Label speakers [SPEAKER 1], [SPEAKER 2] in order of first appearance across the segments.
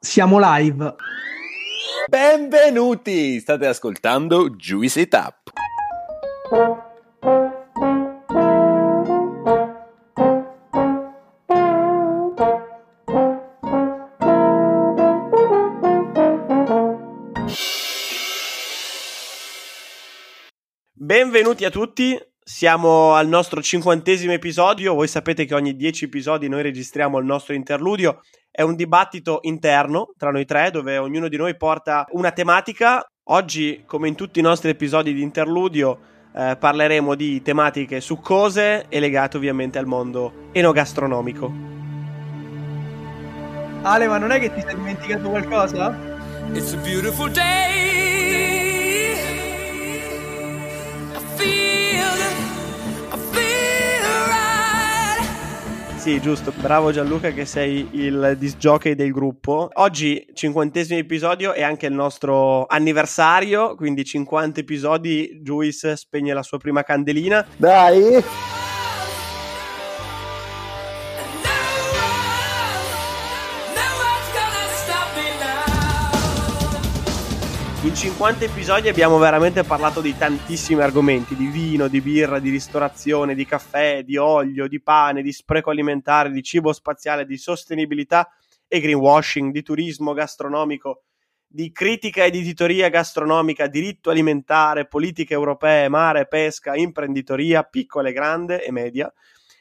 [SPEAKER 1] Siamo live.
[SPEAKER 2] Benvenuti! State ascoltando Juice It Up.
[SPEAKER 3] Benvenuti a tutti, siamo al nostro cinquantesimo episodio, voi sapete che ogni dieci episodi noi registriamo il nostro interludio, è un dibattito interno tra noi tre dove ognuno di noi porta una tematica. Oggi, come in tutti i nostri episodi di interludio, eh, parleremo di tematiche succose e legate ovviamente al mondo enogastronomico.
[SPEAKER 1] Ale, ma non è che ti sei dimenticato qualcosa? It's a beautiful day.
[SPEAKER 3] Sì, giusto. Bravo Gianluca che sei il disc jockey del gruppo. Oggi, cinquantesimo episodio, è anche il nostro anniversario, quindi 50 episodi, Juice spegne la sua prima candelina.
[SPEAKER 2] Dai!
[SPEAKER 3] In 50 episodi abbiamo veramente parlato di tantissimi argomenti, di vino, di birra, di ristorazione, di caffè, di olio, di pane, di spreco alimentare, di cibo spaziale, di sostenibilità e greenwashing, di turismo gastronomico, di critica ed editoria gastronomica, diritto alimentare, politiche europee, mare, pesca, imprenditoria, piccola e grande e media,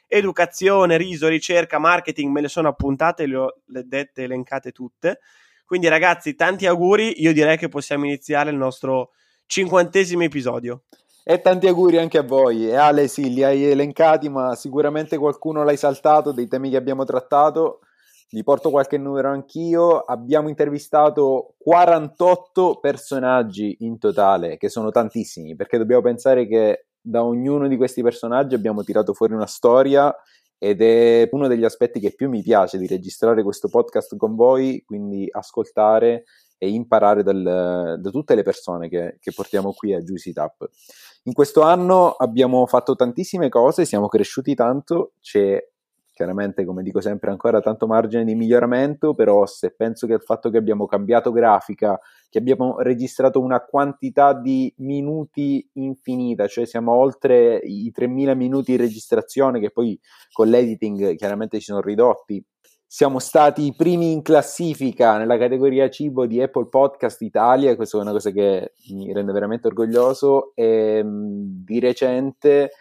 [SPEAKER 3] educazione, riso, ricerca, marketing, me le sono appuntate, le ho dette elencate tutte quindi ragazzi, tanti auguri, io direi che possiamo iniziare il nostro cinquantesimo episodio.
[SPEAKER 2] E tanti auguri anche a voi. E Ale, sì, li hai elencati, ma sicuramente qualcuno l'hai saltato dei temi che abbiamo trattato. Vi porto qualche numero anch'io. Abbiamo intervistato 48 personaggi in totale, che sono tantissimi, perché dobbiamo pensare che da ognuno di questi personaggi abbiamo tirato fuori una storia ed è uno degli aspetti che più mi piace di registrare questo podcast con voi, quindi ascoltare e imparare dal, da tutte le persone che, che portiamo qui a Juicy Tap. In questo anno abbiamo fatto tantissime cose, siamo cresciuti tanto, c'è chiaramente, come dico sempre, ancora tanto margine di miglioramento, però se penso che il fatto che abbiamo cambiato grafica, che abbiamo registrato una quantità di minuti infinita, cioè siamo oltre i 3000 minuti di registrazione che poi con l'editing chiaramente ci sono ridotti. Siamo stati i primi in classifica nella categoria cibo di Apple Podcast Italia, questa è una cosa che mi rende veramente orgoglioso. E di recente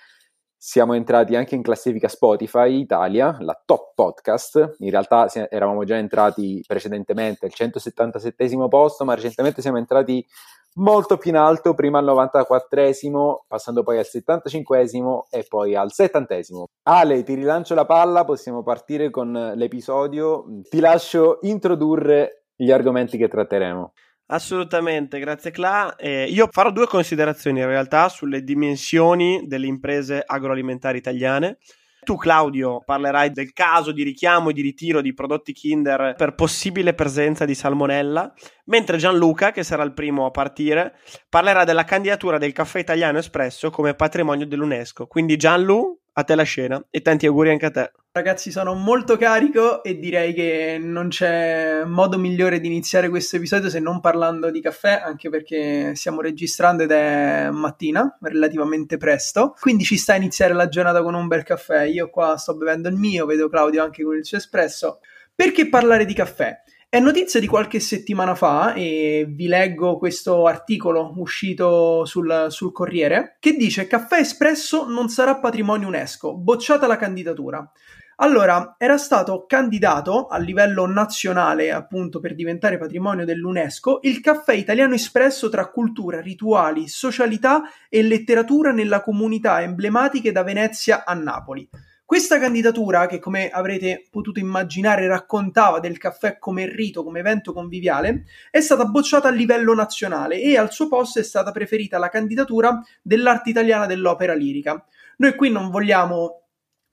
[SPEAKER 2] siamo entrati anche in classifica Spotify Italia, la top podcast. In realtà eravamo già entrati precedentemente al 177 posto, ma recentemente siamo entrati molto più in alto, prima al 94esimo, passando poi al 75esimo e poi al 70esimo. Ale, ti rilancio la palla, possiamo partire con l'episodio. Ti lascio introdurre gli argomenti che tratteremo.
[SPEAKER 3] Assolutamente, grazie Cla. Eh, io farò due considerazioni in realtà sulle dimensioni delle imprese agroalimentari italiane. Tu, Claudio, parlerai del caso di richiamo e di ritiro di prodotti Kinder per possibile presenza di salmonella, mentre Gianluca, che sarà il primo a partire, parlerà della candidatura del caffè italiano espresso come patrimonio dell'UNESCO. Quindi Gianlu, a te la scena e tanti auguri anche a te.
[SPEAKER 1] Ragazzi, sono molto carico e direi che non c'è modo migliore di iniziare questo episodio se non parlando di caffè, anche perché stiamo registrando ed è mattina, relativamente presto. Quindi ci sta a iniziare la giornata con un bel caffè. Io qua sto bevendo il mio, vedo Claudio anche con il suo espresso. Perché parlare di caffè? È notizia di qualche settimana fa e vi leggo questo articolo uscito sul, sul Corriere che dice Caffè Espresso non sarà patrimonio UNESCO, bocciata la candidatura. Allora, era stato candidato a livello nazionale, appunto, per diventare patrimonio dell'UNESCO, il caffè italiano espresso tra cultura, rituali, socialità e letteratura nella comunità emblematiche da Venezia a Napoli. Questa candidatura, che come avrete potuto immaginare raccontava del caffè come rito, come evento conviviale, è stata bocciata a livello nazionale e al suo posto è stata preferita la candidatura dell'arte italiana dell'opera lirica. Noi qui non vogliamo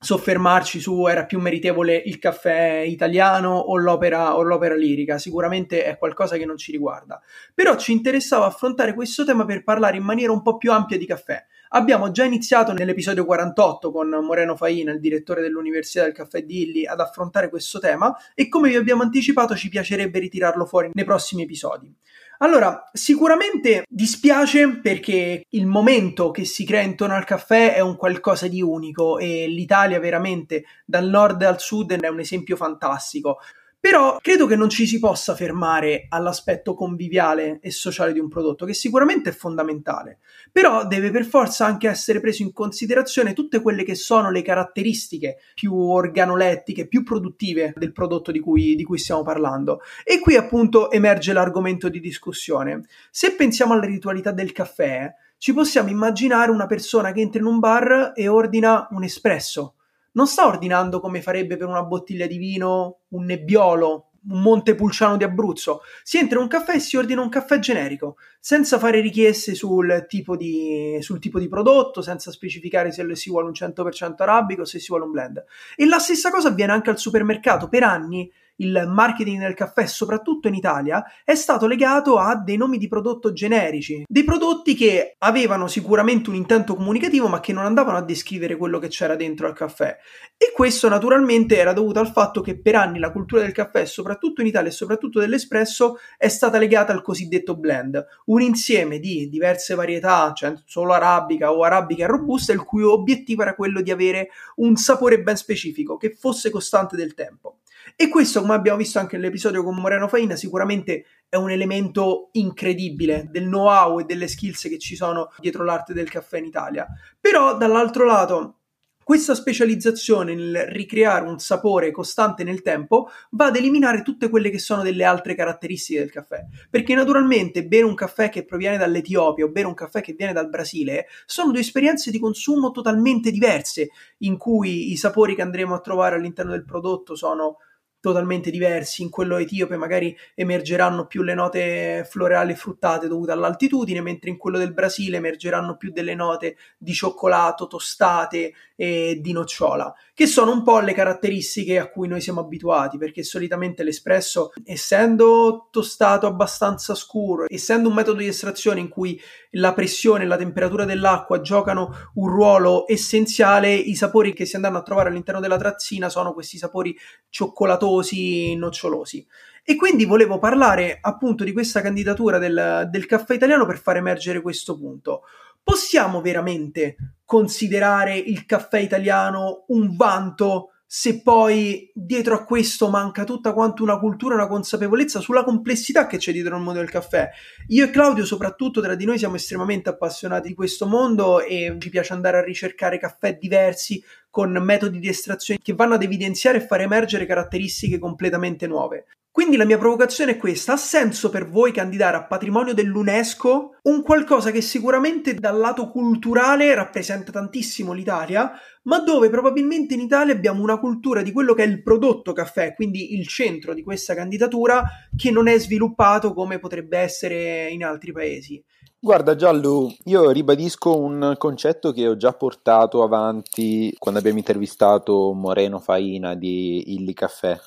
[SPEAKER 1] soffermarci su era più meritevole il caffè italiano o l'opera, o l'opera lirica, sicuramente è qualcosa che non ci riguarda. Però ci interessava affrontare questo tema per parlare in maniera un po' più ampia di caffè. Abbiamo già iniziato nell'episodio 48 con Moreno Faina, il direttore dell'Università del Caffè di Illy, ad affrontare questo tema e come vi abbiamo anticipato ci piacerebbe ritirarlo fuori nei prossimi episodi. Allora, sicuramente dispiace perché il momento che si crea intorno al caffè è un qualcosa di unico e l'Italia veramente dal nord al sud è un esempio fantastico. Però credo che non ci si possa fermare all'aspetto conviviale e sociale di un prodotto, che sicuramente è fondamentale, però deve per forza anche essere preso in considerazione tutte quelle che sono le caratteristiche più organolettiche, più produttive del prodotto di cui, di cui stiamo parlando. E qui appunto emerge l'argomento di discussione. Se pensiamo alla ritualità del caffè, ci possiamo immaginare una persona che entra in un bar e ordina un espresso non sta ordinando come farebbe per una bottiglia di vino un nebbiolo, un Montepulciano di Abruzzo. Si entra in un caffè e si ordina un caffè generico, senza fare richieste sul tipo di, sul tipo di prodotto, senza specificare se si vuole un 100% arabico o se si vuole un blend. E la stessa cosa avviene anche al supermercato. Per anni il marketing del caffè, soprattutto in Italia, è stato legato a dei nomi di prodotto generici, dei prodotti che avevano sicuramente un intento comunicativo ma che non andavano a descrivere quello che c'era dentro al caffè. E questo naturalmente era dovuto al fatto che per anni la cultura del caffè, soprattutto in Italia e soprattutto dell'espresso, è stata legata al cosiddetto blend, un insieme di diverse varietà, cioè solo arabica o arabica robusta, il cui obiettivo era quello di avere un sapore ben specifico, che fosse costante del tempo. E questo, come abbiamo visto anche nell'episodio con Moreno Faina, sicuramente è un elemento incredibile del know-how e delle skills che ci sono dietro l'arte del caffè in Italia. Però, dall'altro lato, questa specializzazione nel ricreare un sapore costante nel tempo va ad eliminare tutte quelle che sono delle altre caratteristiche del caffè. Perché naturalmente bere un caffè che proviene dall'Etiopia o bere un caffè che viene dal Brasile sono due esperienze di consumo totalmente diverse, in cui i sapori che andremo a trovare all'interno del prodotto sono totalmente diversi. In quello etiope magari emergeranno più le note floreali e fruttate dovute all'altitudine, mentre in quello del Brasile emergeranno più delle note di cioccolato, tostate e di nocciola, che sono un po' le caratteristiche a cui noi siamo abituati, perché solitamente l'espresso, essendo tostato abbastanza scuro, essendo un metodo di estrazione in cui la pressione e la temperatura dell'acqua giocano un ruolo essenziale, i sapori che si andranno a trovare all'interno della trazzina sono questi sapori cioccolatosi, nocciolosi. E quindi volevo parlare appunto di questa candidatura del, del caffè italiano per far emergere questo punto. Possiamo veramente considerare il caffè italiano un vanto se poi dietro a questo manca tutta quanto una cultura, una consapevolezza sulla complessità che c'è dietro al mondo del caffè. Io e Claudio, soprattutto tra di noi, siamo estremamente appassionati di questo mondo e ci piace andare a ricercare caffè diversi con metodi di estrazione che vanno ad evidenziare e far emergere caratteristiche completamente nuove. Quindi la mia provocazione è questa: ha senso per voi candidare a patrimonio dell'UNESCO un qualcosa che sicuramente dal lato culturale rappresenta tantissimo l'Italia, ma dove probabilmente in Italia abbiamo una cultura di quello che è il prodotto caffè, quindi il centro di questa candidatura, che non è sviluppato come potrebbe essere in altri paesi.
[SPEAKER 2] Guarda Giallo, io ribadisco un concetto che ho già portato avanti quando abbiamo intervistato Moreno Faina di Illy Caffè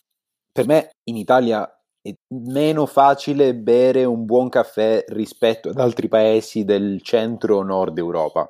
[SPEAKER 2] per me in Italia è meno facile bere un buon caffè rispetto ad altri paesi del centro-nord Europa.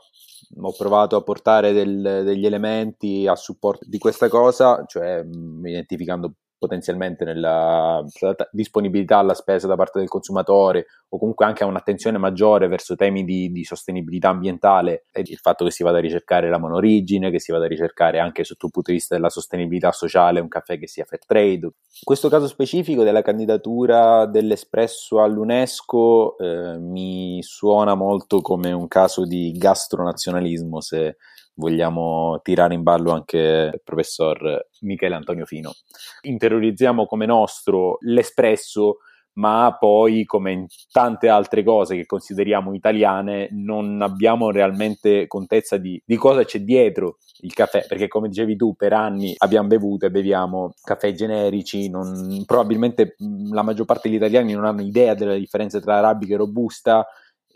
[SPEAKER 2] Ho provato a portare del, degli elementi a supporto di questa cosa, cioè identificando potenzialmente nella disponibilità alla spesa da parte del consumatore o comunque anche a un'attenzione maggiore verso temi di, di, sostenibilità ambientale e il fatto che si vada a ricercare la monorigine, che si vada a ricercare anche sotto il punto di vista della sostenibilità sociale un caffè che sia fair trade. In questo caso specifico della candidatura dell'espresso all'UNESCO eh, mi suona molto come un caso di gastronazionalismo se vogliamo tirare in ballo anche il professor Michele Antonio Fino. Interiorizziamo come nostro l'espresso, ma poi, come in tante altre cose che consideriamo italiane, non abbiamo realmente contezza di, di cosa c'è dietro il caffè, perché come dicevi tu, per anni abbiamo bevuto e beviamo caffè generici, non, probabilmente la maggior parte degli italiani non hanno idea della differenza tra arabica e robusta,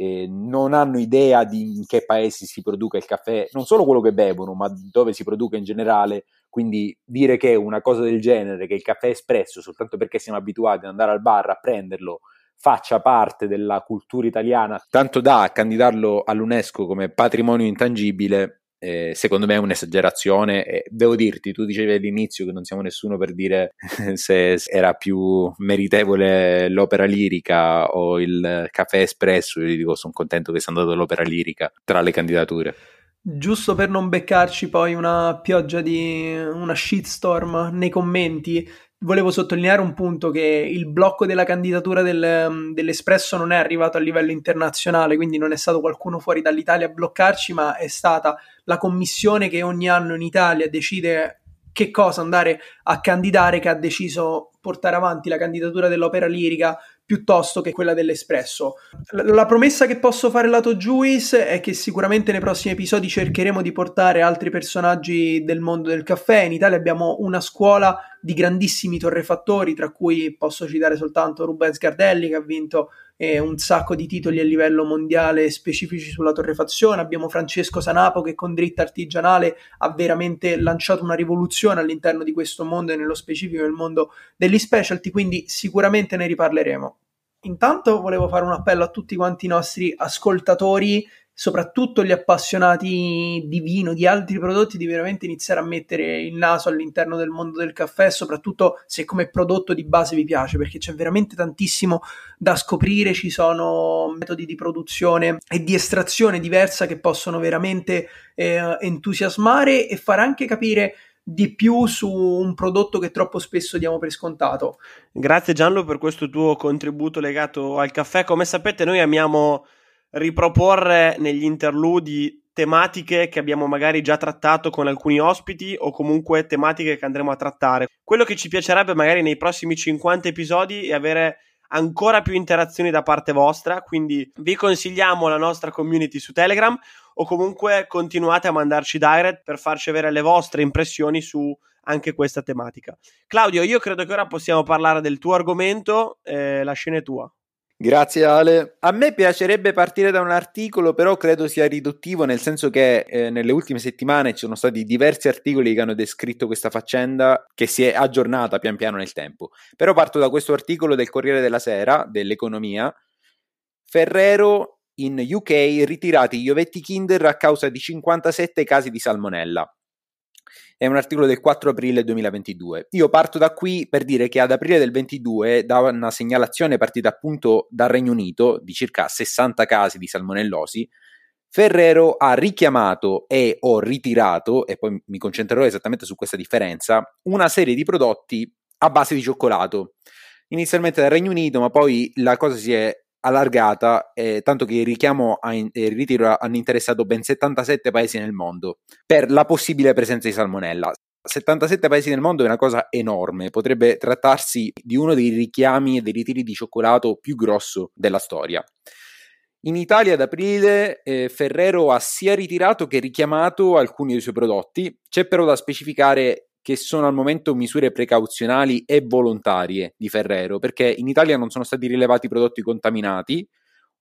[SPEAKER 2] eh, non hanno idea di in che paesi si produca il caffè, non solo quello che bevono, ma dove si produca in generale. Quindi dire che una cosa del genere, che il caffè espresso, soltanto perché siamo abituati ad andare al bar a prenderlo, faccia parte della cultura italiana, tanto da candidarlo all'UNESCO come patrimonio intangibile, eh, secondo me è un'esagerazione. E devo dirti, tu dicevi all'inizio che non siamo nessuno per dire se era più meritevole l'opera lirica o il caffè espresso. Io dico, sono contento che sia andato l'opera lirica tra le candidature.
[SPEAKER 1] Giusto per non beccarci poi una pioggia di una shitstorm nei commenti, volevo sottolineare un punto che il blocco della candidatura del, dell'Espresso non è arrivato a livello internazionale, quindi non è stato qualcuno fuori dall'Italia a bloccarci, ma è stata la commissione che ogni anno in Italia decide che cosa andare a candidare che ha deciso portare avanti la candidatura dell'opera lirica piuttosto che quella dell'Espresso. La promessa che posso fare lato Juice è che sicuramente nei prossimi episodi cercheremo di portare altri personaggi del mondo del caffè. In Italia abbiamo una scuola di grandissimi torrefattori, tra cui posso citare soltanto Rubens Gardelli che ha vinto eh, un sacco di titoli a livello mondiale specifici sulla torrefazione. Abbiamo Francesco Sanapo che con dritta artigianale ha veramente lanciato una rivoluzione all'interno di questo mondo e nello specifico nel mondo degli specialty, quindi sicuramente ne riparleremo. Intanto volevo fare un appello a tutti quanti i nostri ascoltatori, soprattutto gli appassionati di vino, di altri prodotti, di veramente iniziare a mettere il naso all'interno del mondo del caffè, soprattutto se come prodotto di base vi piace, perché c'è veramente tantissimo da scoprire, ci sono metodi di produzione e di estrazione diversa che possono veramente eh, entusiasmare e far anche capire di più su un prodotto che troppo spesso diamo per scontato.
[SPEAKER 3] Grazie Gianlo per questo tuo contributo legato al caffè. Come sapete noi amiamo riproporre negli interludi tematiche che abbiamo magari già trattato con alcuni ospiti o comunque tematiche che andremo a trattare. Quello che ci piacerebbe magari nei prossimi 50 episodi è avere ancora più interazioni da parte vostra, quindi vi consigliamo la nostra community su Telegram o comunque continuate a mandarci direct per farci avere le vostre impressioni su anche questa tematica. Claudio, io credo che ora possiamo parlare del tuo argomento, eh, la scena è tua.
[SPEAKER 2] Grazie Ale. A me piacerebbe partire da un articolo, però credo sia riduttivo, nel senso che eh, nelle ultime settimane ci sono stati diversi articoli che hanno descritto questa faccenda che si è aggiornata pian piano nel tempo. Però parto da questo articolo del Corriere della Sera, dell'economia. Ferrero in UK ritirati gli ovetti Kinder a causa di 57 casi di salmonella è un articolo del 4 aprile 2022. Io parto da qui per dire che ad aprile del 22, da una segnalazione partita appunto dal Regno Unito di circa 60 casi di salmonellosi, Ferrero ha richiamato e o ritirato, e poi mi concentrerò esattamente su questa differenza, una serie di prodotti a base di cioccolato. Inizialmente dal Regno Unito, ma poi la cosa si è allargata, eh, tanto che il richiamo e il ritiro hanno interessato ben 77 paesi nel mondo per la possibile presenza di salmonella. 77 paesi nel mondo è una cosa enorme, potrebbe trattarsi di uno dei richiami e dei ritiri di cioccolato più grosso della storia. In Italia ad aprile eh, Ferrero ha sia ritirato che richiamato alcuni dei suoi prodotti, c'è però da specificare che sono al momento misure precauzionali e volontarie di Ferrero, perché in Italia non sono stati rilevati prodotti contaminati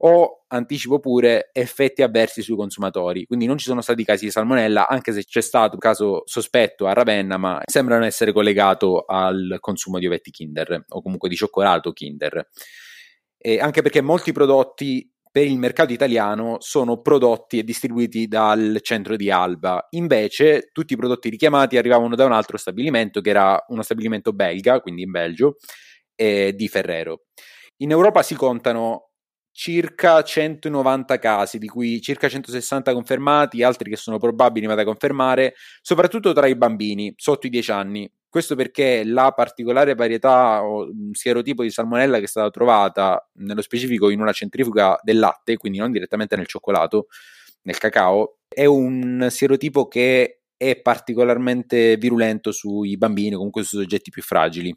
[SPEAKER 2] o, anticipo pure, effetti avversi sui consumatori. Quindi non ci sono stati casi di salmonella, anche se c'è stato un caso sospetto a Ravenna, ma sembra non essere collegato al consumo di ovetti Kinder o comunque di cioccolato Kinder. E anche perché molti prodotti per il mercato italiano sono prodotti e distribuiti dal centro di Alba. Invece, tutti i prodotti richiamati arrivavano da un altro stabilimento, che era uno stabilimento belga, quindi in Belgio, eh, di Ferrero. In Europa si contano circa 190 casi, di cui circa 160 confermati, altri che sono probabili ma da confermare, soprattutto tra i bambini sotto i 10 anni. Questo perché la particolare varietà o sierotipo di salmonella che è stata trovata nello specifico in una centrifuga del latte, quindi non direttamente nel cioccolato, nel cacao, è un sierotipo che è particolarmente virulento sui bambini comunque sui soggetti più fragili.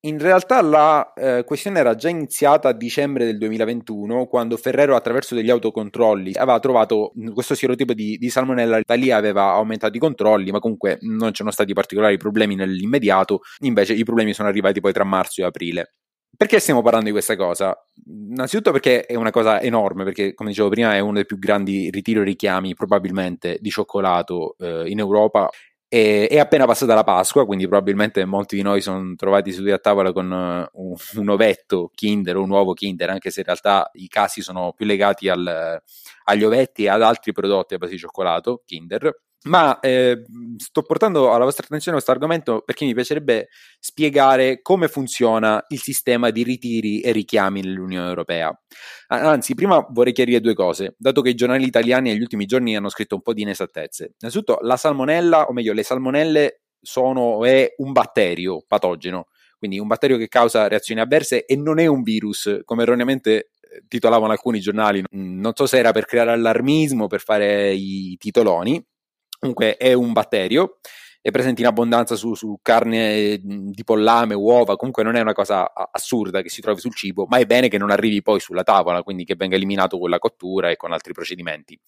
[SPEAKER 2] In realtà la eh, questione era già iniziata a dicembre del 2021 quando Ferrero attraverso degli autocontrolli aveva trovato questo sierotipo di, di salmonella, da lì aveva aumentato i controlli ma comunque non c'erano stati particolari problemi nell'immediato, invece i problemi sono arrivati poi tra marzo e aprile. perché stiamo parlando di questa cosa? Innanzitutto perché è una cosa enorme, perché come dicevo prima è uno dei più grandi ritiro richiami probabilmente di cioccolato eh, in Europa. E, è appena passata la Pasqua, quindi probabilmente molti di noi sono trovati seduti a tavola con uh, un, un, ovetto Kinder un uovo Kinder, anche se in realtà i casi sono più legati al, agli ovetti e ad altri prodotti a base di cioccolato Kinder. Ma eh, sto portando alla vostra attenzione questo argomento perché mi piacerebbe spiegare come funziona il sistema di ritiri e richiami nell'Unione Europea. Anzi, prima vorrei chiarire due cose, dato che i giornali italiani negli ultimi giorni hanno scritto un po' di inesattezze. Innanzitutto, la salmonella, o meglio, le salmonelle sono è un batterio patogeno, quindi un batterio che causa reazioni avverse e non è un virus, come erroneamente eh, titolavano alcuni giornali. Non so se era per creare allarmismo, per fare i titoloni, Comunque è un batterio, è presente in abbondanza su, su, carne di pollame, uova, comunque non è una cosa assurda che si trovi sul cibo, ma è bene che non arrivi poi sulla tavola, quindi che venga eliminato con la cottura e con altri procedimenti.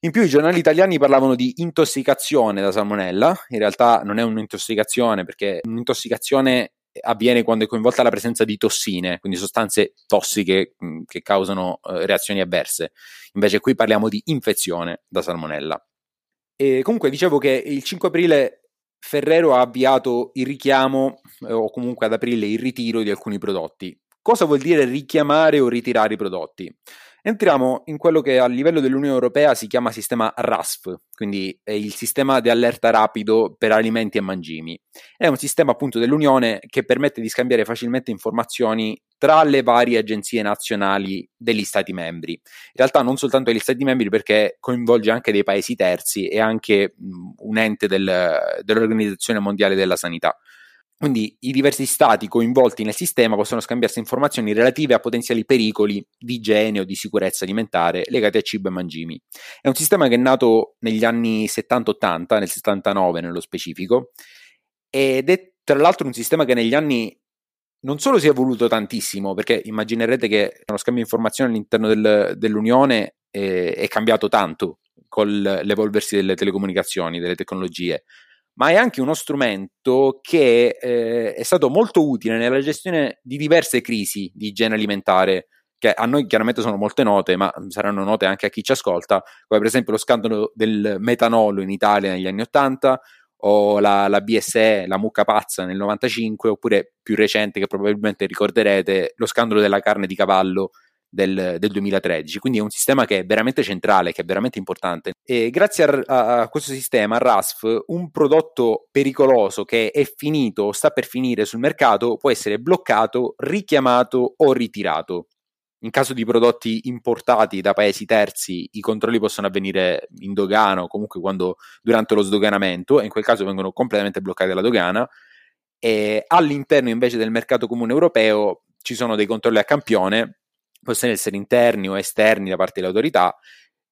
[SPEAKER 2] In più i giornali italiani parlavano di intossicazione da salmonella, in realtà non è un'intossicazione perché un'intossicazione avviene quando è coinvolta la presenza di tossine, quindi sostanze tossiche che causano eh, reazioni avverse. Invece qui parliamo di infezione da salmonella. E comunque dicevo che il 5 aprile Ferrero ha avviato il richiamo eh, o comunque ad aprile il ritiro di alcuni prodotti. Cosa vuol dire richiamare o ritirare i prodotti? Entriamo in quello che a livello dell'Unione Europea si chiama sistema RASF, quindi è il sistema di allerta rapido per alimenti e mangimi. È un sistema appunto dell'Unione che permette di scambiare facilmente informazioni tra le varie agenzie nazionali degli Stati membri. In realtà non soltanto degli Stati membri perché coinvolge anche dei paesi terzi e anche un ente del, dell'Organizzazione Mondiale della Sanità. Quindi i diversi stati coinvolti nel sistema possono scambiarsi informazioni relative a potenziali pericoli di igiene o di sicurezza alimentare legati a cibo e mangimi. È un sistema che è nato negli anni 70-80, nel 79 nello specifico, ed è tra l'altro un sistema che negli anni non solo si è evoluto tantissimo, perché immaginerete che lo scambio di informazioni all'interno del, dell'Unione è, è cambiato tanto con l'evolversi delle telecomunicazioni, delle tecnologie, ma è anche uno strumento che eh, è stato molto utile nella gestione di diverse crisi di igiene alimentare che a noi chiaramente sono molte note, ma saranno note anche a chi ci ascolta, come per esempio lo scandalo del metanolo in Italia negli anni 80 o la, la BSE, la mucca pazza nel 95, oppure più recente che probabilmente ricorderete, lo scandalo della carne di cavallo del, del, 2013, quindi è un sistema che è veramente centrale, che è veramente importante. E grazie a, a, questo sistema, RASF, un prodotto pericoloso che è finito o sta per finire sul mercato può essere bloccato, richiamato o ritirato. In caso di prodotti importati da paesi terzi, i controlli possono avvenire in dogana o comunque quando, durante lo sdoganamento, e in quel caso vengono completamente bloccati dalla dogana. E all'interno invece del mercato comune europeo ci sono dei controlli a campione possono essere interni o esterni da parte dell'autorità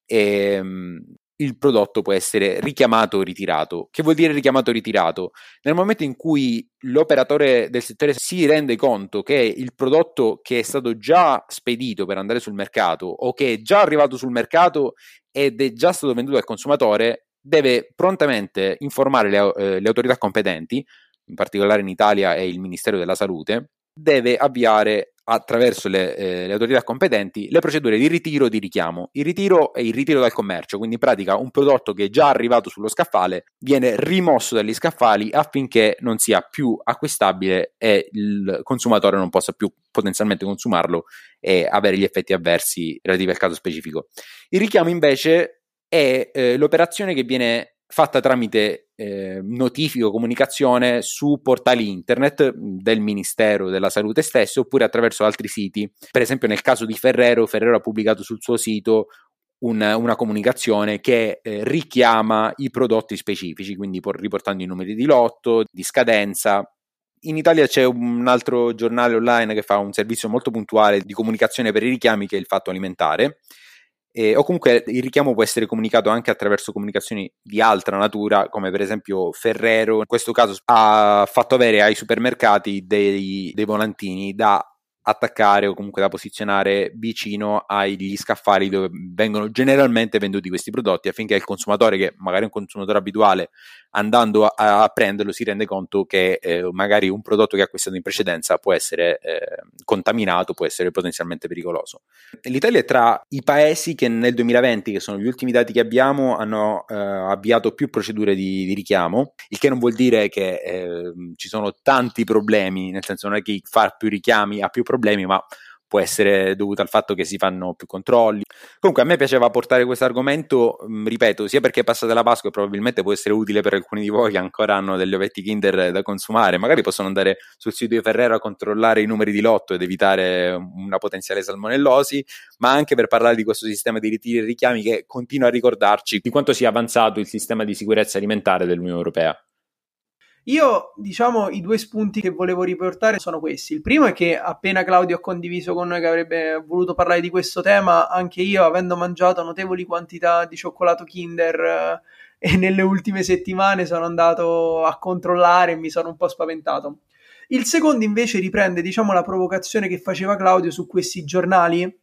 [SPEAKER 2] e um, il prodotto può essere richiamato o ritirato. Che vuol dire richiamato o ritirato? Nel momento in cui l'operatore del settore si rende conto che il prodotto che è stato già spedito per andare sul mercato o che è già arrivato sul mercato ed è già stato venduto al consumatore, deve prontamente informare le, eh, le autorità competenti, in particolare in Italia è il Ministero della Salute, deve avviare attraverso le, eh, le, autorità competenti le procedure di ritiro e di richiamo. Il ritiro è il ritiro dal commercio, quindi in pratica un prodotto che è già arrivato sullo scaffale viene rimosso dagli scaffali affinché non sia più acquistabile e il consumatore non possa più potenzialmente consumarlo e avere gli effetti avversi relativi al caso specifico. Il richiamo invece è eh, l'operazione che viene fatta tramite eh, notifica o comunicazione su portali internet del Ministero della Salute stesso oppure attraverso altri siti. Per esempio nel caso di Ferrero, Ferrero ha pubblicato sul suo sito un, una comunicazione che eh, richiama i prodotti specifici, quindi riportando i numeri di lotto, di scadenza. In Italia c'è un altro giornale online che fa un servizio molto puntuale di comunicazione per i richiami che è il Fatto Alimentare eh, o comunque il richiamo può essere comunicato anche attraverso comunicazioni di altra natura, come per esempio Ferrero, in questo caso ha fatto avere ai supermercati dei, dei volantini da attaccare o comunque da posizionare vicino agli scaffali dove vengono generalmente venduti questi prodotti affinché il consumatore che magari è un consumatore abituale andando a, a, prenderlo si rende conto che eh, magari un prodotto che ha acquistato in precedenza può essere eh, contaminato, può essere potenzialmente pericoloso. L'Italia è tra i paesi che nel 2020, che sono gli ultimi dati che abbiamo, hanno eh, avviato più procedure di, di, richiamo, il che non vuol dire che eh, ci sono tanti problemi, nel senso non è che far più richiami ha più problemi, ma può essere dovuto al fatto che si fanno più controlli. Comunque a me piaceva portare questo argomento, mm, ripeto, sia perché è passata la Pasqua e probabilmente può essere utile per alcuni di voi che ancora hanno degli ovetti Kinder da consumare, magari possono andare sul sito di Ferrero a controllare i numeri di lotto ed evitare una potenziale salmonellosi, ma anche per parlare di questo sistema di ritiri e richiami che continua a ricordarci di quanto sia avanzato il sistema di sicurezza alimentare dell'Unione Europea.
[SPEAKER 1] Io, diciamo, i due spunti che volevo riportare sono questi. Il primo è che appena Claudio ha condiviso con noi che avrebbe voluto parlare di questo tema, anche io, avendo mangiato notevoli quantità di cioccolato Kinder eh, e nelle ultime settimane sono andato a controllare e mi sono un po' spaventato. Il secondo invece riprende, diciamo, la provocazione che faceva Claudio su questi giornali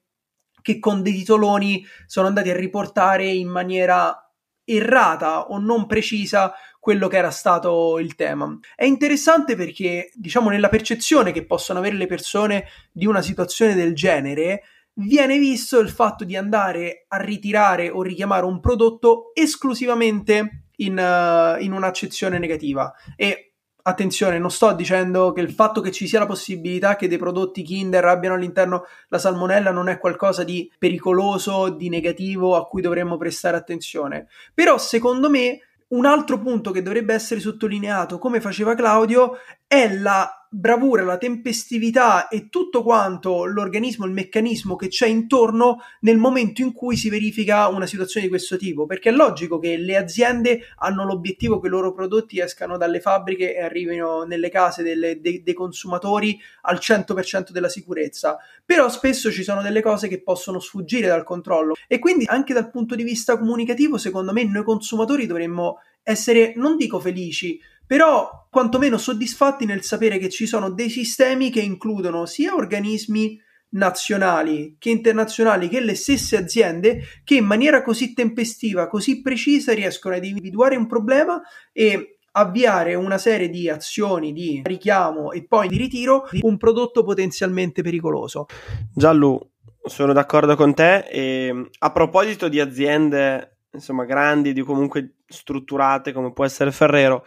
[SPEAKER 1] che con dei titoloni sono andati a riportare in maniera errata o non precisa quello che era stato il tema. È interessante perché, diciamo, nella percezione che possono avere le persone di una situazione del genere, viene visto il fatto di andare a ritirare o richiamare un prodotto esclusivamente in, uh, in un'accezione negativa. E attenzione, non sto dicendo che il fatto che ci sia la possibilità che dei prodotti Kinder abbiano all'interno la salmonella non è qualcosa di pericoloso, di negativo a cui dovremmo prestare attenzione. Però secondo me un altro punto che dovrebbe essere sottolineato, come faceva Claudio, è la bravura, la tempestività e tutto quanto l'organismo, il meccanismo che c'è intorno nel momento in cui si verifica una situazione di questo tipo, perché è logico che le aziende hanno l'obiettivo che i loro prodotti escano dalle fabbriche e arrivino nelle case delle, de, dei consumatori al 100% della sicurezza, però spesso ci sono delle cose che possono sfuggire dal controllo e quindi anche dal punto di vista comunicativo, secondo me noi consumatori dovremmo essere, non dico felici, però quantomeno soddisfatti nel sapere che ci sono dei sistemi che includono sia organismi nazionali che internazionali che le stesse aziende che in maniera così tempestiva, così precisa riescono ad individuare un problema e avviare una serie di azioni di richiamo e poi di ritiro di un prodotto potenzialmente pericoloso.
[SPEAKER 3] Giallo, sono d'accordo con te e a proposito di aziende insomma grandi, di comunque strutturate come può essere Ferrero,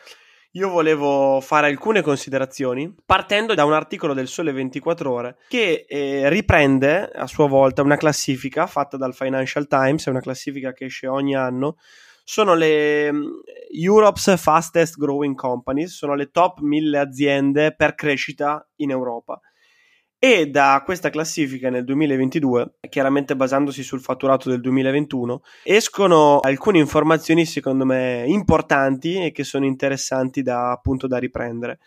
[SPEAKER 3] io volevo fare alcune considerazioni partendo da un articolo del Sole 24 Ore che eh, riprende a sua volta una classifica fatta dal Financial Times, è una classifica che esce ogni anno. Sono le mm, Europe's Fastest Growing Companies, sono le top 1000 aziende per crescita in Europa e da questa classifica nel 2022, chiaramente basandosi sul fatturato del 2021, escono alcune informazioni secondo me importanti e che sono interessanti da appunto da riprendere.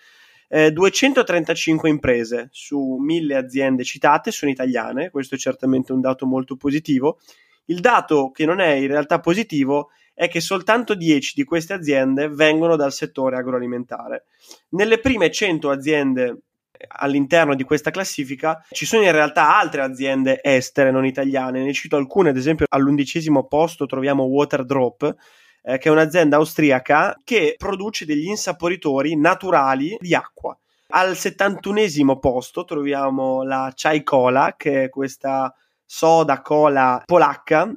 [SPEAKER 3] Eh, 235 imprese su 1000 aziende citate sono italiane, questo è certamente un dato molto positivo. Il dato che non è in realtà positivo è che soltanto 10 di queste aziende vengono dal settore agroalimentare. Nelle prime 100 aziende all'interno di questa classifica ci sono in realtà altre aziende estere non italiane, ne cito alcune, ad esempio all'undicesimo posto troviamo Waterdrop, eh, che è un'azienda austriaca che produce degli insaporitori naturali di acqua. Al 71 posto troviamo la Chai Cola, che è questa soda cola polacca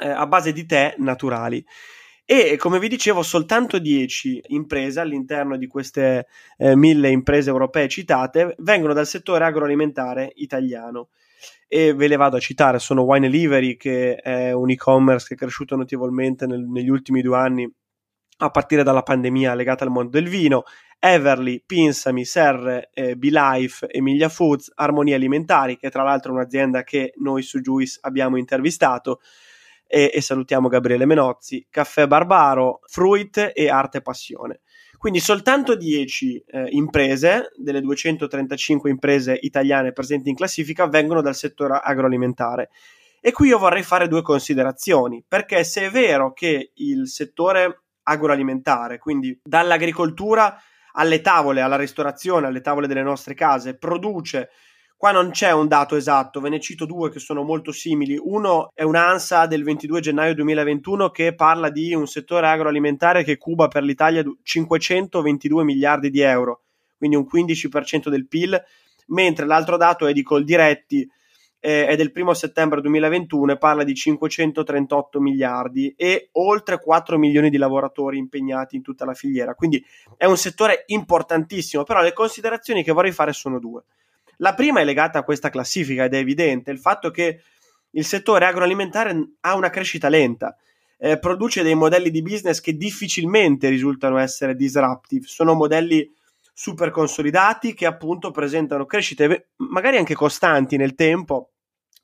[SPEAKER 3] eh, a base di tè naturali e come vi dicevo soltanto 10 imprese all'interno di queste eh, mille imprese europee citate vengono dal settore agroalimentare italiano. E ve le vado a citare sono Wine Livery che è un e-commerce che è cresciuto notevolmente nel, negli ultimi due anni a partire dalla pandemia legata al mondo del vino. Everly, Pinsami, Serre, eh, Life, Emilia Foods, Armonia Alimentari che tra l'altro è un'azienda che noi su Juice abbiamo intervistato e, e salutiamo Gabriele Menozzi, Caffè Barbaro, Fruit e Arte Passione. Quindi soltanto 10 eh, imprese delle 235 imprese italiane presenti in classifica vengono dal settore agroalimentare. E qui io vorrei fare due considerazioni, perché se è vero che il settore agroalimentare, quindi dall'agricoltura alle tavole, alla ristorazione, alle tavole delle nostre case, produce Qua non c'è un dato esatto, ve ne cito due che sono molto simili. Uno è un'ANSA del 22 gennaio 2021 che parla di un settore agroalimentare che cuba per l'Italia 522 miliardi di euro, quindi un 15% del PIL, mentre l'altro dato è di Coldiretti, eh, è del 1 settembre 2021 e parla di 538 miliardi e oltre 4 milioni di lavoratori impegnati in tutta la filiera. Quindi è un settore importantissimo, però le considerazioni che vorrei fare sono due. La prima è legata a questa classifica ed è evidente il fatto che il settore agroalimentare ha una crescita lenta, eh, produce dei modelli di business che difficilmente risultano essere disruptive, sono modelli super consolidati che appunto presentano crescite magari anche costanti nel tempo,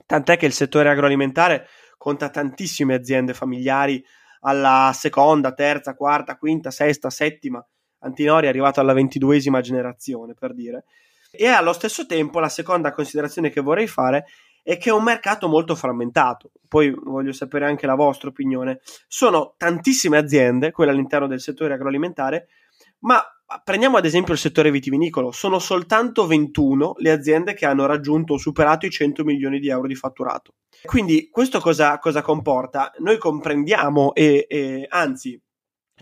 [SPEAKER 3] tant'è che il settore agroalimentare conta tantissime aziende familiari alla seconda, terza, quarta, quinta, sesta, settima. Antinori è arrivato alla ventiduesima generazione, per dire. E allo stesso tempo la seconda considerazione che vorrei fare è che è un mercato molto frammentato. Poi voglio sapere anche la vostra opinione. Sono tantissime aziende, quelle all'interno del settore agroalimentare, ma prendiamo ad esempio il settore vitivinicolo. Sono soltanto 21 le aziende che hanno raggiunto o superato i 100 milioni di euro di fatturato. Quindi questo cosa, cosa comporta? Noi comprendiamo e, e anzi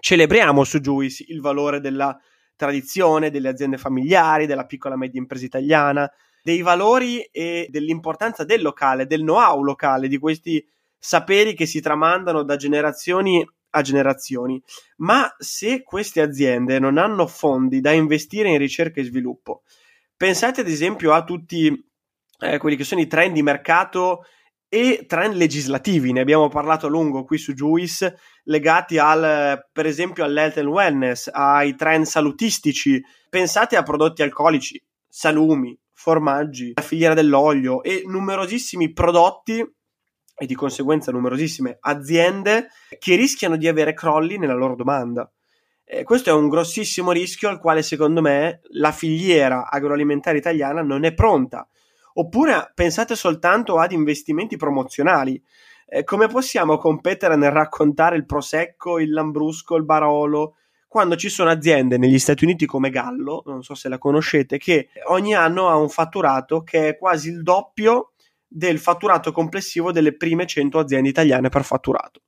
[SPEAKER 3] celebriamo su Juice il valore della tradizione, delle aziende familiari, della piccola e media impresa italiana, dei valori e dell'importanza del locale, del know-how locale, di questi saperi che si tramandano da generazioni a generazioni. Ma se queste aziende non hanno fondi da investire in ricerca e sviluppo, pensate ad esempio a tutti eh, quelli che sono i trend di mercato e trend legislativi, ne abbiamo parlato a lungo qui su Juice, legati al, per esempio all'health and wellness, ai trend salutistici. Pensate a prodotti alcolici, salumi, formaggi, la filiera dell'olio e numerosissimi prodotti e di conseguenza numerosissime aziende che rischiano di avere crolli nella loro domanda. Eh, questo è un grossissimo rischio al quale secondo me la filiera agroalimentare italiana non è pronta Oppure pensate soltanto ad investimenti promozionali. Eh, come possiamo competere nel raccontare il Prosecco, il Lambrusco, il Barolo, quando ci sono aziende negli Stati Uniti come Gallo, non so se la conoscete, che ogni anno ha un fatturato che è quasi il doppio del fatturato complessivo delle prime 100 aziende italiane per fatturato.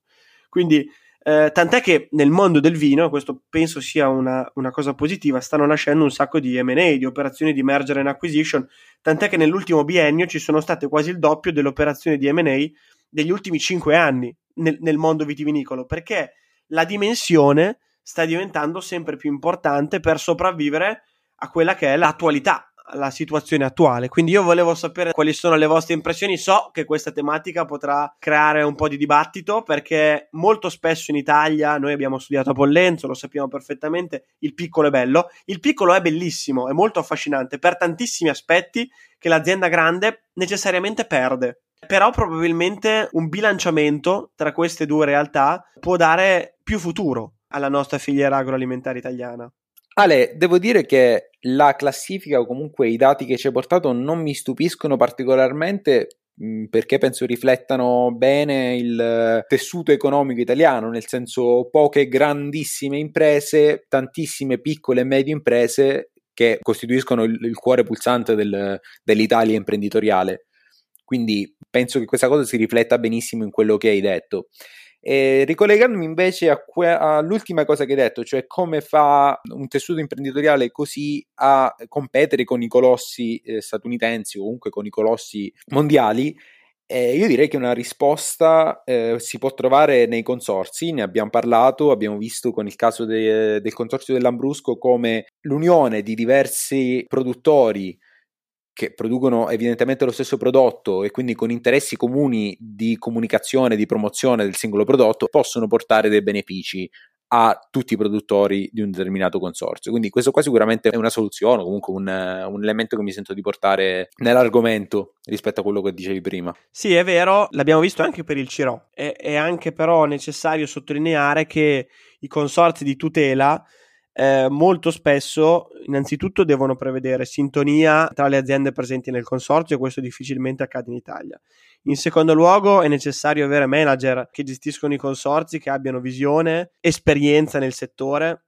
[SPEAKER 3] Quindi eh, tant'è che nel mondo del vino, questo penso sia una, una, cosa positiva, stanno nascendo un sacco di MA, di operazioni di merger and acquisition, tant'è che nell'ultimo biennio ci sono state quasi il doppio delle operazioni di MA degli ultimi cinque anni nel, nel mondo vitivinicolo, perché la dimensione sta diventando sempre più importante per sopravvivere a quella che è l'attualità la situazione attuale. Quindi io volevo sapere quali sono le vostre impressioni. So che questa tematica potrà creare un po' di dibattito perché molto spesso in Italia noi abbiamo studiato a Pollenzo, lo sappiamo perfettamente, il piccolo è bello. Il piccolo è bellissimo, è molto affascinante per tantissimi aspetti che l'azienda grande necessariamente perde. Però probabilmente un bilanciamento tra queste due realtà può dare più futuro alla nostra filiera agroalimentare italiana.
[SPEAKER 2] Ale, devo dire che la classifica o comunque i dati che ci hai portato non mi stupiscono particolarmente perché penso riflettano bene il tessuto economico italiano, nel senso poche grandissime imprese, tantissime piccole e medie imprese che costituiscono il, il cuore pulsante del, dell'Italia imprenditoriale. Quindi penso che questa cosa si rifletta benissimo in quello che hai detto. E ricollegandomi invece que- all'ultima cosa che hai detto, cioè come fa un tessuto imprenditoriale così a competere con i colossi eh, statunitensi o comunque con i colossi mondiali, eh, io direi che una risposta eh, si può trovare nei consorsi, ne abbiamo parlato, abbiamo visto con il caso de- del consorzio dell'Ambrusco come l'unione di diversi produttori che producono evidentemente lo stesso prodotto e quindi con interessi comuni di comunicazione, di promozione del singolo prodotto, possono portare dei benefici a tutti i produttori di un determinato consorzio. Quindi questo qua sicuramente è una soluzione, comunque un, un, elemento che mi sento di portare nell'argomento rispetto a quello che dicevi prima.
[SPEAKER 3] Sì, è vero, l'abbiamo visto anche per il Ciro. È, è anche però necessario sottolineare che i consorzi di tutela eh, molto spesso innanzitutto devono prevedere sintonia tra le aziende presenti nel consorzio e questo difficilmente accade in Italia. In secondo luogo è necessario avere manager che gestiscono i consorzi, che abbiano visione, esperienza nel settore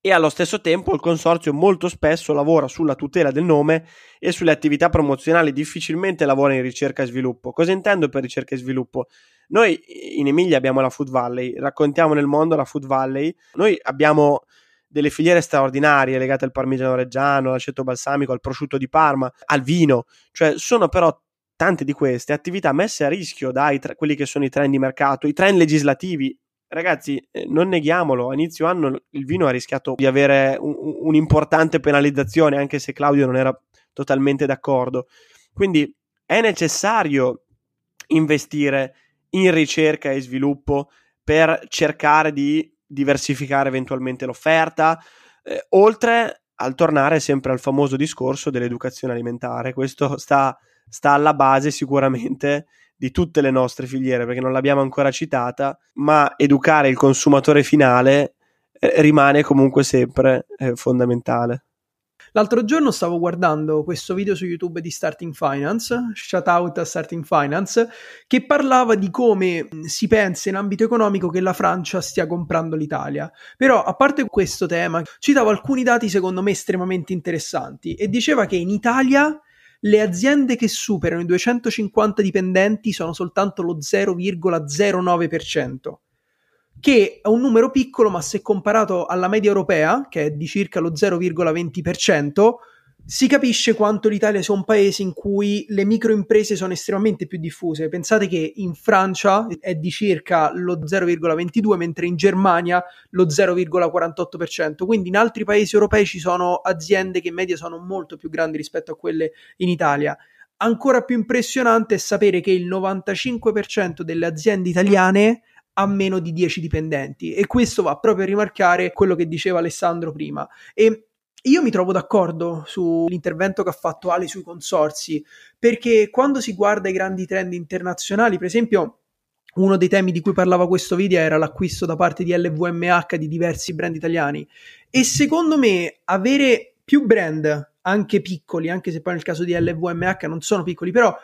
[SPEAKER 3] e allo stesso tempo il consorzio molto spesso lavora sulla tutela del nome e sulle attività promozionali, difficilmente lavora in ricerca e sviluppo. Cosa intendo per ricerca e sviluppo? Noi in Emilia abbiamo la Food Valley, raccontiamo nel mondo la Food Valley, noi abbiamo delle filiere straordinarie legate al parmigiano reggiano, all'aceto balsamico, al prosciutto di Parma, al vino, cioè sono però tante di queste attività messe a rischio dai tra- quelli che sono i trend di mercato, i trend legislativi ragazzi, eh, non neghiamolo, a inizio anno il vino ha rischiato di avere un, penalizzazione, anche se Claudio non era totalmente d'accordo. Quindi è necessario investire in ricerca e sviluppo per cercare di diversificare eventualmente l'offerta, eh, oltre al tornare sempre al famoso discorso dell'educazione alimentare. Questo sta, sta alla base sicuramente di tutte le nostre filiere, perché non l'abbiamo ancora citata, ma educare il consumatore finale eh, rimane comunque sempre eh, fondamentale.
[SPEAKER 1] L'altro giorno stavo guardando questo video su YouTube di Starting Finance, shout out a Starting Finance, che parlava di come si pensa in ambito economico che la Francia stia comprando l'Italia. Però, a parte questo tema, citava alcuni dati secondo me estremamente interessanti e diceva che in Italia le aziende che superano i 250 dipendenti sono soltanto lo 0,09%, che è un numero piccolo, ma se comparato alla media europea, che è di circa lo 0,20%, si capisce quanto l'Italia sia un paese in cui le microimprese sono estremamente più diffuse. Pensate che in Francia è di circa lo 0,22, mentre in Germania lo 0,48%. Quindi in altri paesi europei ci sono aziende che in media sono molto più grandi rispetto a quelle in Italia. Ancora più impressionante è sapere che il 95% delle aziende italiane ha meno di 10 dipendenti e questo va proprio a rimarcare quello che diceva Alessandro prima. E io mi trovo d'accordo sull'intervento che ha fatto Ale sui consorsi, perché quando si guarda i grandi trend internazionali, per esempio, uno dei temi di cui parlava questo video era l'acquisto da parte di LVMH di diversi brand italiani e secondo me avere più brand, anche piccoli, anche se poi nel caso di LVMH non sono piccoli, però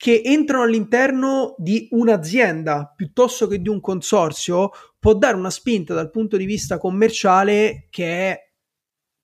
[SPEAKER 1] che entrano all'interno di un'azienda piuttosto che di un consorzio può dare una spinta dal punto di vista commerciale che è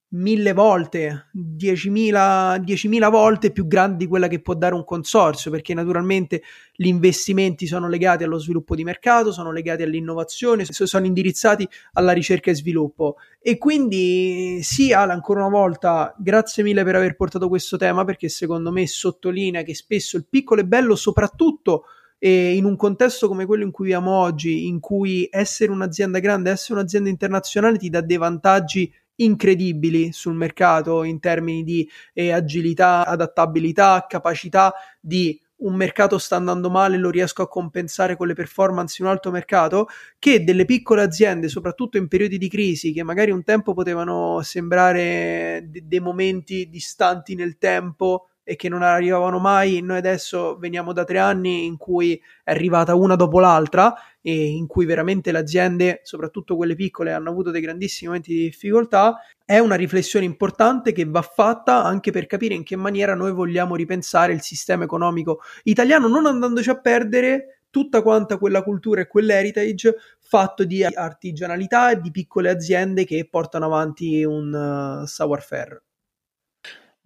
[SPEAKER 1] mille volte, diecimila, diecimila volte più grande di quella che può dare un consorzio, perché naturalmente gli investimenti sono legati allo sviluppo di mercato, sono legati all'innovazione, sono indirizzati alla ricerca e sviluppo. E quindi sì, Ala, ancora una volta, grazie mille per aver portato questo tema, perché secondo me sottolinea che spesso il piccolo è bello, soprattutto e in un contesto come quello in cui viviamo oggi, in cui essere un'azienda grande, essere un'azienda internazionale ti dà dei vantaggi incredibili sul mercato in termini di eh, agilità, adattabilità, capacità di un mercato sta andando male, lo riesco a compensare con le performance in un alto mercato, che delle piccole aziende, soprattutto in periodi di crisi, che magari un tempo potevano sembrare de- dei momenti distanti nel tempo, e che non arrivavano mai. Noi adesso veniamo da tre anni in cui è arrivata una dopo l'altra e in cui veramente le aziende, soprattutto quelle piccole, hanno avuto dei grandissimi momenti di difficoltà. È una riflessione importante che va fatta anche per capire in che maniera noi vogliamo ripensare il sistema economico italiano, non andandoci a perdere tutta quanta quella cultura e quell'heritage fatto di artigianalità e di piccole aziende che portano avanti un uh, savoir-faire.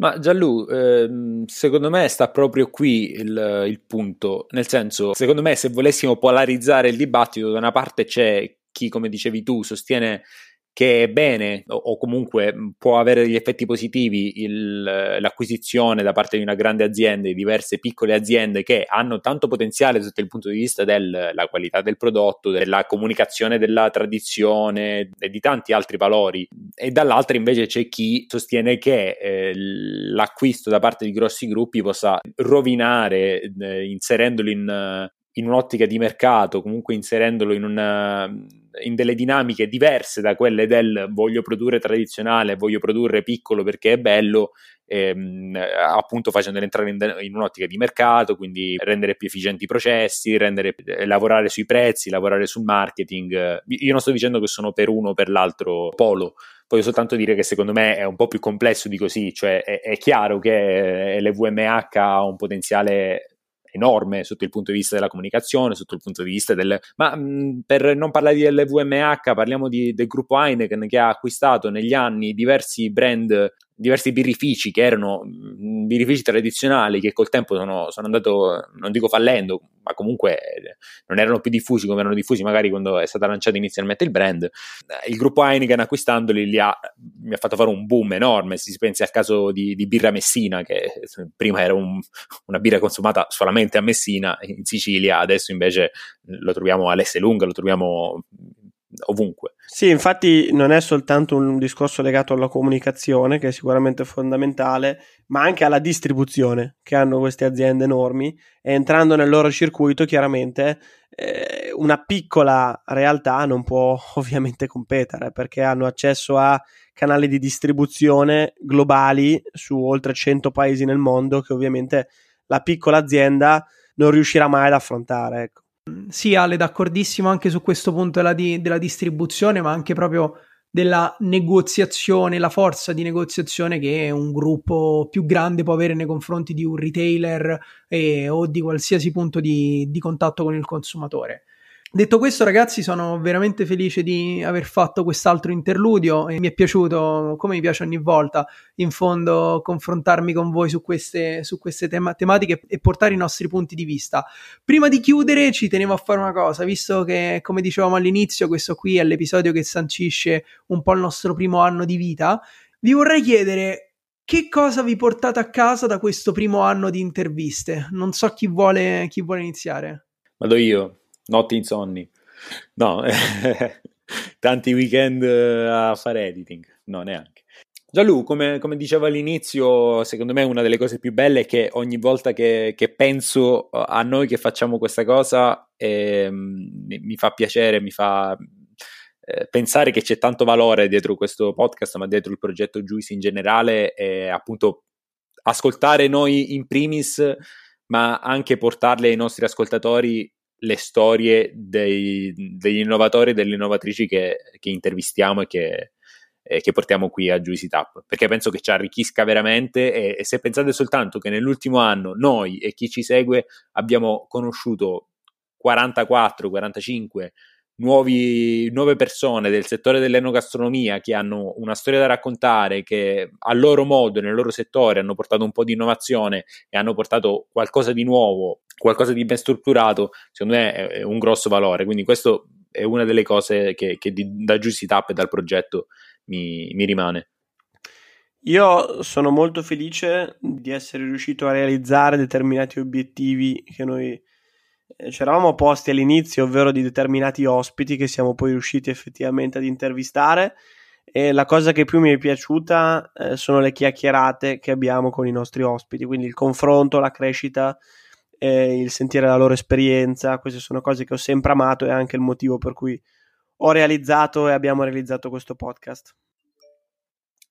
[SPEAKER 2] Ma Gianlu, ehm, secondo me sta proprio qui il, il, punto, nel senso, secondo me se volessimo polarizzare il dibattito, da una parte c'è chi, come dicevi tu, sostiene che è bene o, o comunque può avere degli effetti positivi il, l'acquisizione da parte di una grande azienda di diverse piccole aziende che hanno tanto potenziale sotto il punto di vista della qualità del prodotto, della comunicazione della tradizione e di tanti altri valori. E dall'altra invece c'è chi sostiene che eh, l'acquisto da parte di grossi gruppi possa rovinare eh, inserendolo in in un'ottica di mercato, comunque inserendolo in, una, in, delle dinamiche diverse da quelle del voglio produrre tradizionale, voglio produrre piccolo perché è bello, ehm, appunto facendolo entrare in, in, un'ottica di mercato, quindi rendere più efficienti i processi, rendere, eh, lavorare sui prezzi, lavorare sul marketing. Io non sto dicendo che sono per uno o per l'altro polo, voglio soltanto dire che secondo me è un po' più complesso di così, cioè è, è chiaro che l'VMH ha un potenziale enorme sotto il punto di vista della comunicazione, sotto il punto di vista del... Ma mh, per non parlare di LVMH, parliamo di, del gruppo Heineken che ha acquistato negli anni diversi brand diversi birrifici che erano mh, birrifici tradizionali che col tempo sono, sono andato, non dico fallendo, ma comunque eh, non erano più diffusi come erano diffusi magari quando è stato lanciato inizialmente il brand. Il gruppo Heineken acquistandoli li ha, mi ha fatto fare un boom enorme, si pensi al caso di, di birra Messina che prima era un, una birra consumata solamente a Messina in Sicilia, adesso invece lo troviamo all'Esselunga, lo troviamo ovunque.
[SPEAKER 3] Sì, infatti non è soltanto un discorso legato alla comunicazione, che è sicuramente fondamentale, ma anche alla distribuzione che hanno queste aziende enormi e entrando nel loro circuito chiaramente eh, una piccola realtà non può ovviamente competere perché hanno accesso a canali di distribuzione globali su oltre 100 paesi nel mondo che ovviamente la piccola azienda non riuscirà mai ad affrontare. Ecco.
[SPEAKER 1] Sì, Ale, d'accordissimo anche su questo punto della, di, della distribuzione, ma anche proprio della negoziazione, la forza di negoziazione che un gruppo più grande può avere nei confronti di un retailer eh, o di qualsiasi punto di, di contatto con il consumatore. Detto questo, ragazzi, sono veramente felice di aver fatto quest'altro interludio e mi è piaciuto, come mi piace ogni volta, in fondo confrontarmi con voi su queste, su queste tema- tematiche e portare i nostri punti di vista. Prima di chiudere, ci tenevo a fare una cosa, visto che, come dicevamo all'inizio, questo qui è l'episodio che sancisce un po' il nostro primo anno di vita. Vi vorrei chiedere che cosa vi portate a casa da questo primo anno di interviste? Non so chi vuole, chi vuole iniziare.
[SPEAKER 2] Vado io notti insonni. No, tanti weekend eh, a fare editing, no neanche. Gianlu, come, come, dicevo all'inizio, secondo me una delle cose più belle è che ogni volta che, che penso a noi che facciamo questa cosa eh, mi, mi, fa piacere, mi fa eh, pensare che c'è tanto valore dietro questo podcast, ma dietro il progetto Juice in generale, e appunto ascoltare noi in primis, ma anche portarle ai nostri ascoltatori le storie dei, degli innovatori e delle innovatrici che, che intervistiamo e che, eh, che, portiamo qui a Juicy Tap, perché penso che ci arricchisca veramente e, e, se pensate soltanto che nell'ultimo anno noi e chi ci segue abbiamo conosciuto 44, 45 nuovi, nuove persone del settore dell'enogastronomia che hanno una storia da raccontare, che a loro modo, nel loro settore, hanno portato un po' di innovazione e hanno portato qualcosa di nuovo qualcosa di ben strutturato, secondo me è, un grosso valore. Quindi questo è una delle cose che, che di, da Juicy Tap e dal progetto mi, mi rimane.
[SPEAKER 3] Io sono molto felice di essere riuscito a realizzare determinati obiettivi che noi eh, ci eravamo posti all'inizio, ovvero di determinati ospiti che siamo poi riusciti effettivamente ad intervistare. E la cosa che più mi è piaciuta eh, sono le chiacchierate che abbiamo con i nostri ospiti, quindi il confronto, la crescita eh, il sentire la loro esperienza, queste sono cose che ho sempre amato e anche il motivo per cui ho realizzato e abbiamo realizzato questo podcast.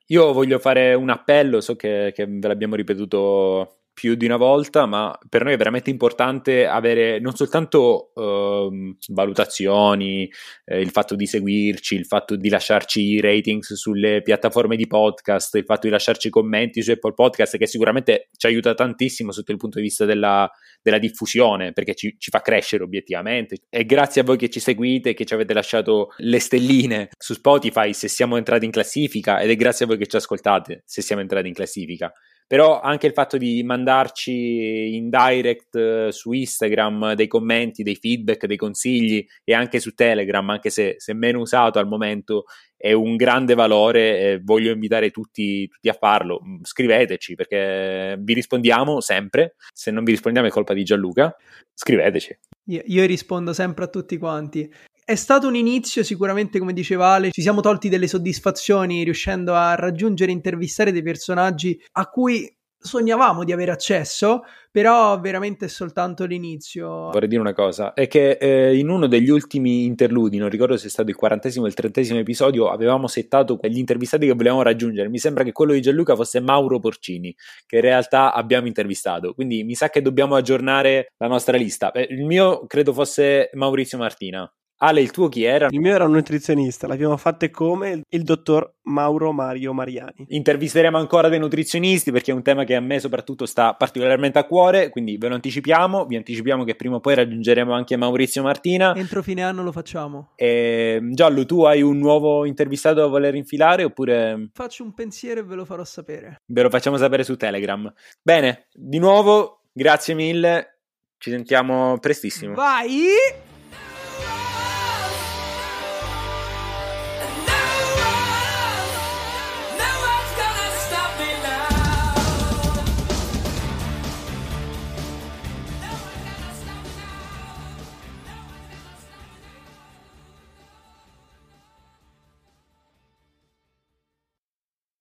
[SPEAKER 2] Io voglio fare un appello, so che, che ve l'abbiamo ripetuto più di una volta, ma per noi è veramente importante avere non soltanto eh, valutazioni, eh, il fatto di seguirci, il fatto di lasciarci i ratings sulle piattaforme di podcast, il fatto di lasciarci commenti su Apple Podcast, che sicuramente ci aiuta tantissimo sotto il punto di vista della, della diffusione, perché ci, ci, fa crescere obiettivamente. E grazie a voi che ci seguite, che ci avete lasciato le stelline su Spotify se siamo entrati in classifica, ed è grazie a voi che ci ascoltate se siamo entrati in classifica però anche il fatto di mandarci in direct eh, su Instagram dei commenti, dei feedback, dei consigli e anche su Telegram, anche se, se meno usato al momento, è un grande valore e voglio invitare tutti, tutti, a farlo. Mm, scriveteci perché vi rispondiamo sempre. Se non vi rispondiamo è colpa di Gianluca. Scriveteci.
[SPEAKER 1] Io rispondo sempre a tutti quanti. È stato un inizio, sicuramente, come diceva Ale, ci siamo tolti delle soddisfazioni riuscendo a raggiungere e intervistare dei personaggi a cui sognavamo di avere accesso, però veramente è soltanto l'inizio.
[SPEAKER 2] Vorrei dire una cosa, è che eh, in uno degli ultimi interludi, non ricordo se è stato il quarantesimo o il trentesimo episodio, avevamo settato gli intervistati che volevamo raggiungere. Mi sembra che quello di Gianluca fosse Mauro Porcini, che in realtà abbiamo intervistato. Quindi mi sa che dobbiamo aggiornare la nostra lista. Eh, il mio credo fosse Maurizio Martina. Ale, il tuo chi era?
[SPEAKER 3] Il mio era un nutrizionista, l'abbiamo fatte come il dottor Mauro Mario Mariani.
[SPEAKER 2] Intervisteremo ancora dei nutrizionisti perché è un tema che a me soprattutto sta particolarmente a cuore, quindi ve lo anticipiamo, vi anticipiamo che prima o poi raggiungeremo anche Maurizio Martina.
[SPEAKER 1] Entro fine anno lo facciamo.
[SPEAKER 2] E, Giallo, tu hai un nuovo intervistato da voler infilare oppure...
[SPEAKER 1] Faccio un pensiero e ve lo farò sapere.
[SPEAKER 2] Ve lo facciamo sapere su Telegram. Bene, di nuovo, grazie mille, ci sentiamo prestissimo.
[SPEAKER 1] Vai!